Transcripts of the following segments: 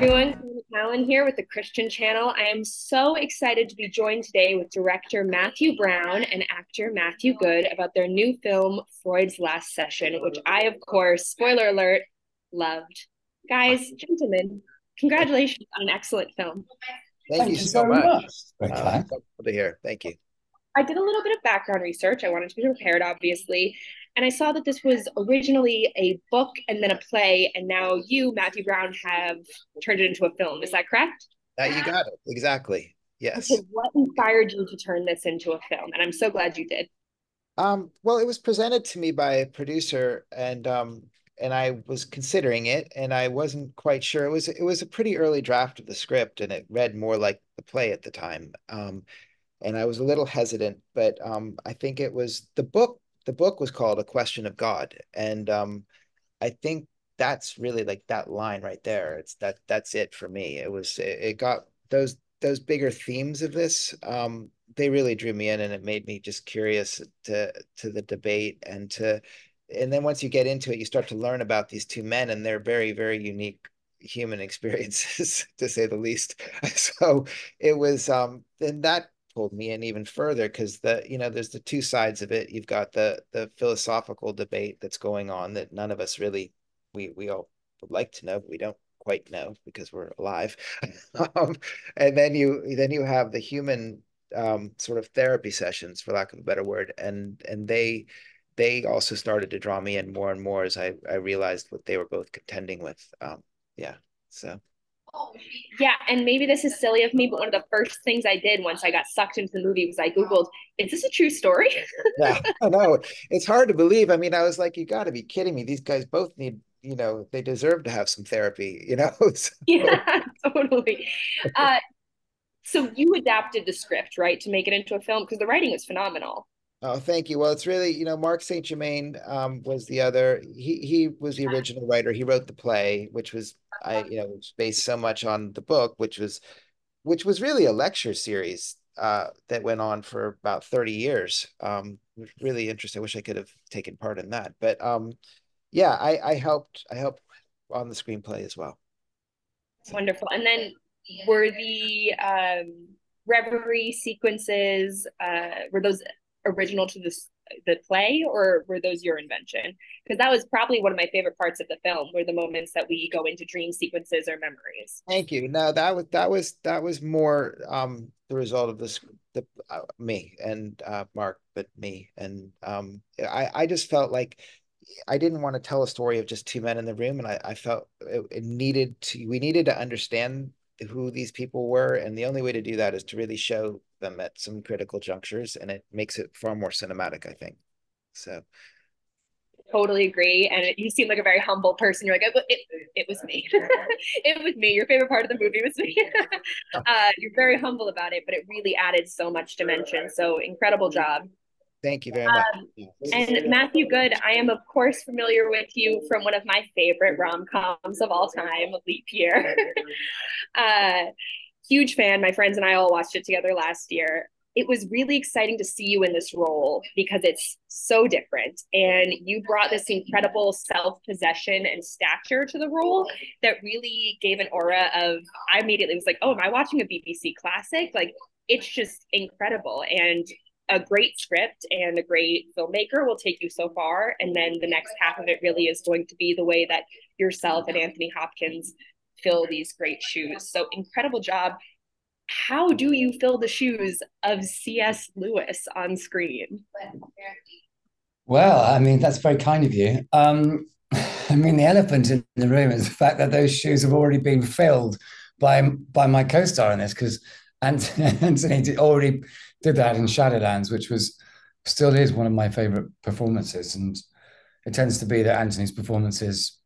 everyone. Alan here with the Christian Channel. I am so excited to be joined today with director Matthew Brown and actor Matthew Goode about their new film, Freud's Last Session, which I, of course, spoiler alert, loved. Guys, gentlemen, congratulations on an excellent film. Thank, Thank you, so much. much. Uh, to hear. Thank you. I did a little bit of background research. I wanted to be prepared, obviously. And I saw that this was originally a book and then a play, and now you, Matthew Brown, have turned it into a film. Is that correct? Uh, you got it. Exactly. Yes. Okay, what inspired you to turn this into a film? And I'm so glad you did. Um, well, it was presented to me by a producer, and um, and I was considering it, and I wasn't quite sure. It was it was a pretty early draft of the script, and it read more like the play at the time. Um, and I was a little hesitant, but um, I think it was the book the book was called A Question of God. And um, I think that's really like that line right there. It's that that's it for me. It was it, it got those those bigger themes of this um, they really drew me in and it made me just curious to to the debate and to and then once you get into it you start to learn about these two men and they're very very unique human experiences to say the least so it was um and that pulled me in even further because the you know there's the two sides of it. You've got the the philosophical debate that's going on that none of us really we we all would like to know but we don't quite know because we're alive. Um, and then you then you have the human um, sort of therapy sessions for lack of a better word and and they they also started to draw me in more and more as i i realized what they were both contending with. Um, yeah so yeah, and maybe this is silly of me, but one of the first things I did once I got sucked into the movie was I Googled, is this a true story? yeah, I know. It's hard to believe. I mean, I was like, you got to be kidding me. These guys both need, you know, they deserve to have some therapy, you know? so. Yeah, totally. Uh, so you adapted the script, right, to make it into a film because the writing was phenomenal. Oh, thank you. Well, it's really, you know, Mark St. Germain um, was the other. He he was the original writer. He wrote the play, which was I, you know, based so much on the book, which was, which was really a lecture series uh, that went on for about thirty years. Um, really interesting. I wish I could have taken part in that, but um, yeah, I I helped I helped on the screenplay as well. Wonderful. And then were the um, reverie sequences uh, were those original to this the play or were those your invention? Because that was probably one of my favorite parts of the film were the moments that we go into dream sequences or memories. Thank you. No that was that was that was more um the result of this the uh, me and uh mark but me. And um i i just felt like I didn't want to tell a story of just two men in the room, and I, I felt it, it needed to. We needed to understand who these people were, and the only way to do that is to really show them at some critical junctures and it makes it far more cinematic i think. So totally agree and it, you seem like a very humble person. You're like it, it, it was me. It was me. Your favorite part of the movie was me. Uh, you're very humble about it but it really added so much dimension. So incredible job Thank you very much. Um, and Matthew Goode, I am of course familiar with you from one of my favorite rom coms of all time, Leap Year. uh, huge fan. My friends and I all watched it together last year. It was really exciting to see you in this role because it's so different. And you brought this incredible self possession and stature to the role that really gave an aura of, I immediately was like, oh, am I watching a BBC classic? Like, it's just incredible. And a great script and a great filmmaker will take you so far. And then the next half of it really is going to be the way that yourself and Anthony Hopkins fill these great shoes. So incredible job. How do you fill the shoes of C.S. Lewis on screen? Well, I mean, that's very kind of you. Um, I mean, the elephant in the room is the fact that those shoes have already been filled by by my co-star in this because Anthony already did that in Shadowlands, which was still is one of my favorite performances, and it tends to be that Anthony's performances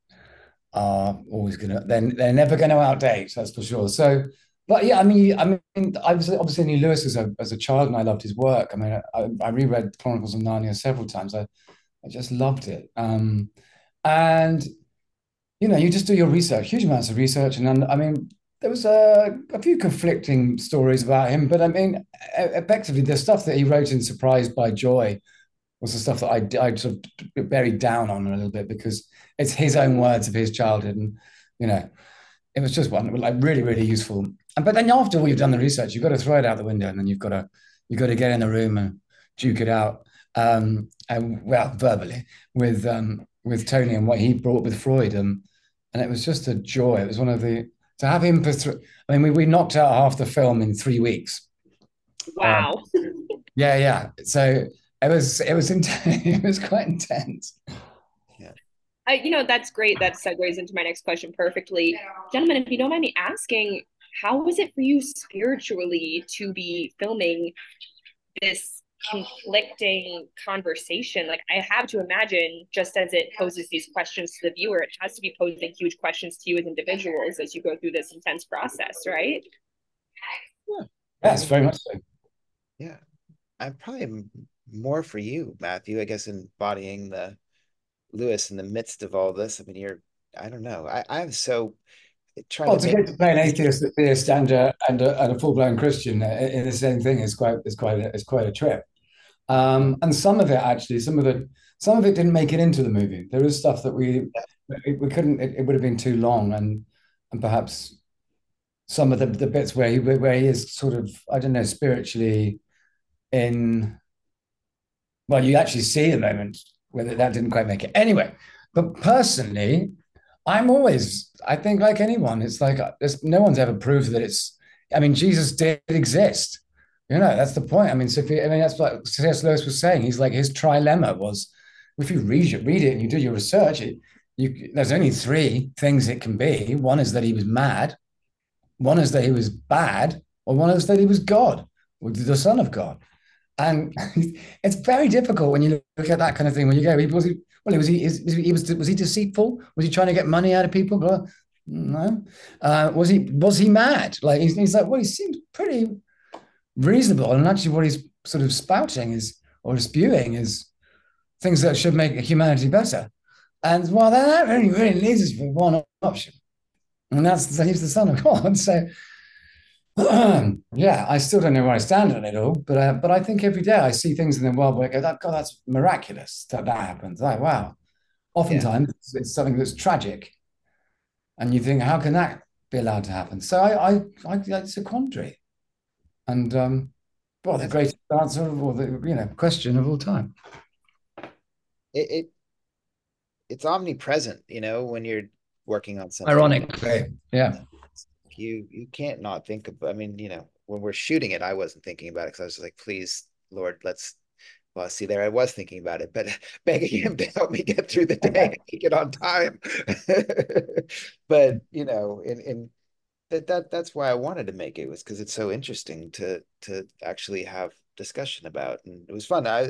are always gonna they're, they're never going to outdate that's for sure. So but yeah i mean i mean i was obviously knew lewis as a, as a child and i loved his work. I mean i, I reread chronicles of narnia several times. I i just loved it. Um and you know you just do your research huge amounts of research. And i mean there was a, a few conflicting stories about him but i mean effectively the stuff that he wrote in surprised by joy was the stuff that I, I sort of buried down on a little bit because it's his own words of his childhood, and you know, it was just one like really really useful. And but then after you've done the research, you've got to throw it out the window, and then you've got to you've got to get in the room and duke it out. Um, and well, verbally with um, with Tony and what he brought with Freud, and and it was just a joy. It was one of the to have him for. Th- I mean, we we knocked out half the film in three weeks. Wow. Um, yeah, yeah. So it was it was intense. it was quite intense. Yeah. I, you know that's great. That segues into my next question perfectly, gentlemen. If you don't mind me asking, how was it for you spiritually to be filming this conflicting conversation? Like I have to imagine, just as it poses these questions to the viewer, it has to be posing huge questions to you as individuals as you go through this intense process, right? Yeah, yes, very much so. Yeah, I'm probably more for you, Matthew. I guess embodying the Lewis in the midst of all this. I mean, you're. I don't know. I I'm so trying well, to, to make... get to play an atheist, theist, and a, and a, and a full blown Christian uh, in the same thing is quite is quite a, is quite a trip. Um, and some of it actually, some of it, some of it didn't make it into the movie. There is stuff that we we couldn't. It, it would have been too long, and and perhaps some of the, the bits where he where he is sort of I don't know spiritually in well, you actually see the moment whether that didn't quite make it. Anyway, but personally, I'm always, I think, like anyone, it's like there's no one's ever proved that it's. I mean, Jesus did exist. You know, that's the point. I mean, so if you, I mean, that's what C.S. Lewis was saying. He's like his trilemma was, if you read it, read it, and you do your research, it, you, there's only three things it can be. One is that he was mad. One is that he was bad, or one is that he was God, or the Son of God. And it's very difficult when you look at that kind of thing. When you go, was he? Well, was he? Was he? Was, was he deceitful? Was he trying to get money out of people? No. Uh, was he? Was he mad? Like he's, he's like, well, he seems pretty reasonable. And actually, what he's sort of spouting is or spewing is things that should make humanity better. And well, that only really leaves us with one option, and that's that he's the son of God. So yeah, I still don't know where I stand on it all, but uh, but I think every day I see things in the world where I go, that God, that's miraculous that that happens. Like, wow. Oftentimes yeah. it's, it's, something that's tragic, and you think, how can that be allowed to happen? So I, I, I it's a quandary, and um, well, the greatest answer of all the you know question of all time. It, it it's omnipresent, you know, when you're working on something. Ironic, Ironically, yeah you you can't not think about i mean you know when we're shooting it i wasn't thinking about it because i was just like please lord let's well see there i was thinking about it but begging him to help me get through the day and make it on time but you know in in that, that that's why i wanted to make it was because it's so interesting to to actually have discussion about and it was fun i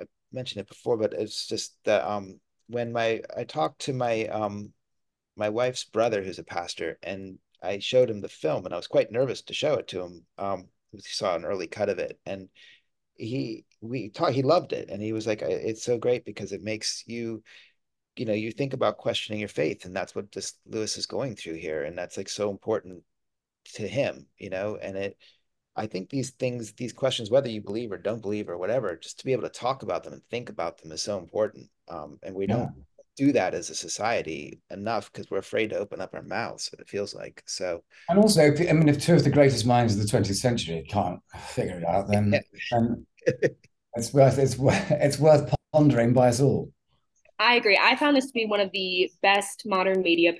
i mentioned it before but it's just that um when my i talked to my um my wife's brother who's a pastor and I showed him the film, and I was quite nervous to show it to him. Um, he saw an early cut of it, and he we talked. He loved it, and he was like, "It's so great because it makes you." You know you think about questioning your faith and that's what this lewis is going through here and that's like so important to him you know and it i think these things these questions whether you believe or don't believe or whatever just to be able to talk about them and think about them is so important um, and we yeah. don't do that as a society enough because we're afraid to open up our mouths. It feels like so. And also, I mean, if two of the greatest minds of the 20th century can't figure it out, then, it's worth it's it's worth pondering by us all. I agree. I found this to be one of the best modern media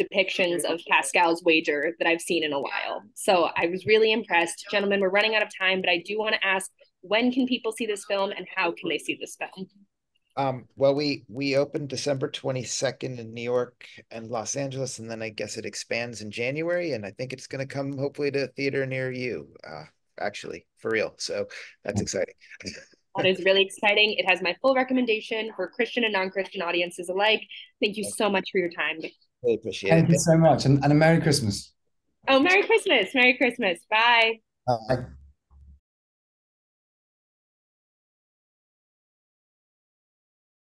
depictions of Pascal's wager that I've seen in a while. So I was really impressed. Gentlemen, we're running out of time, but I do want to ask when can people see this film and how can they see this film? Um, well, we we opened December 22nd in New York and Los Angeles, and then I guess it expands in January, and I think it's going to come hopefully to a theater near you, uh, actually, for real. So that's exciting. that is really exciting. It has my full recommendation for Christian and non-Christian audiences alike. Thank you so much for your time. Really appreciate Thank it. Thank you so much, and, and a Merry Christmas. Oh, Merry Christmas! Merry Christmas! Bye. Bye.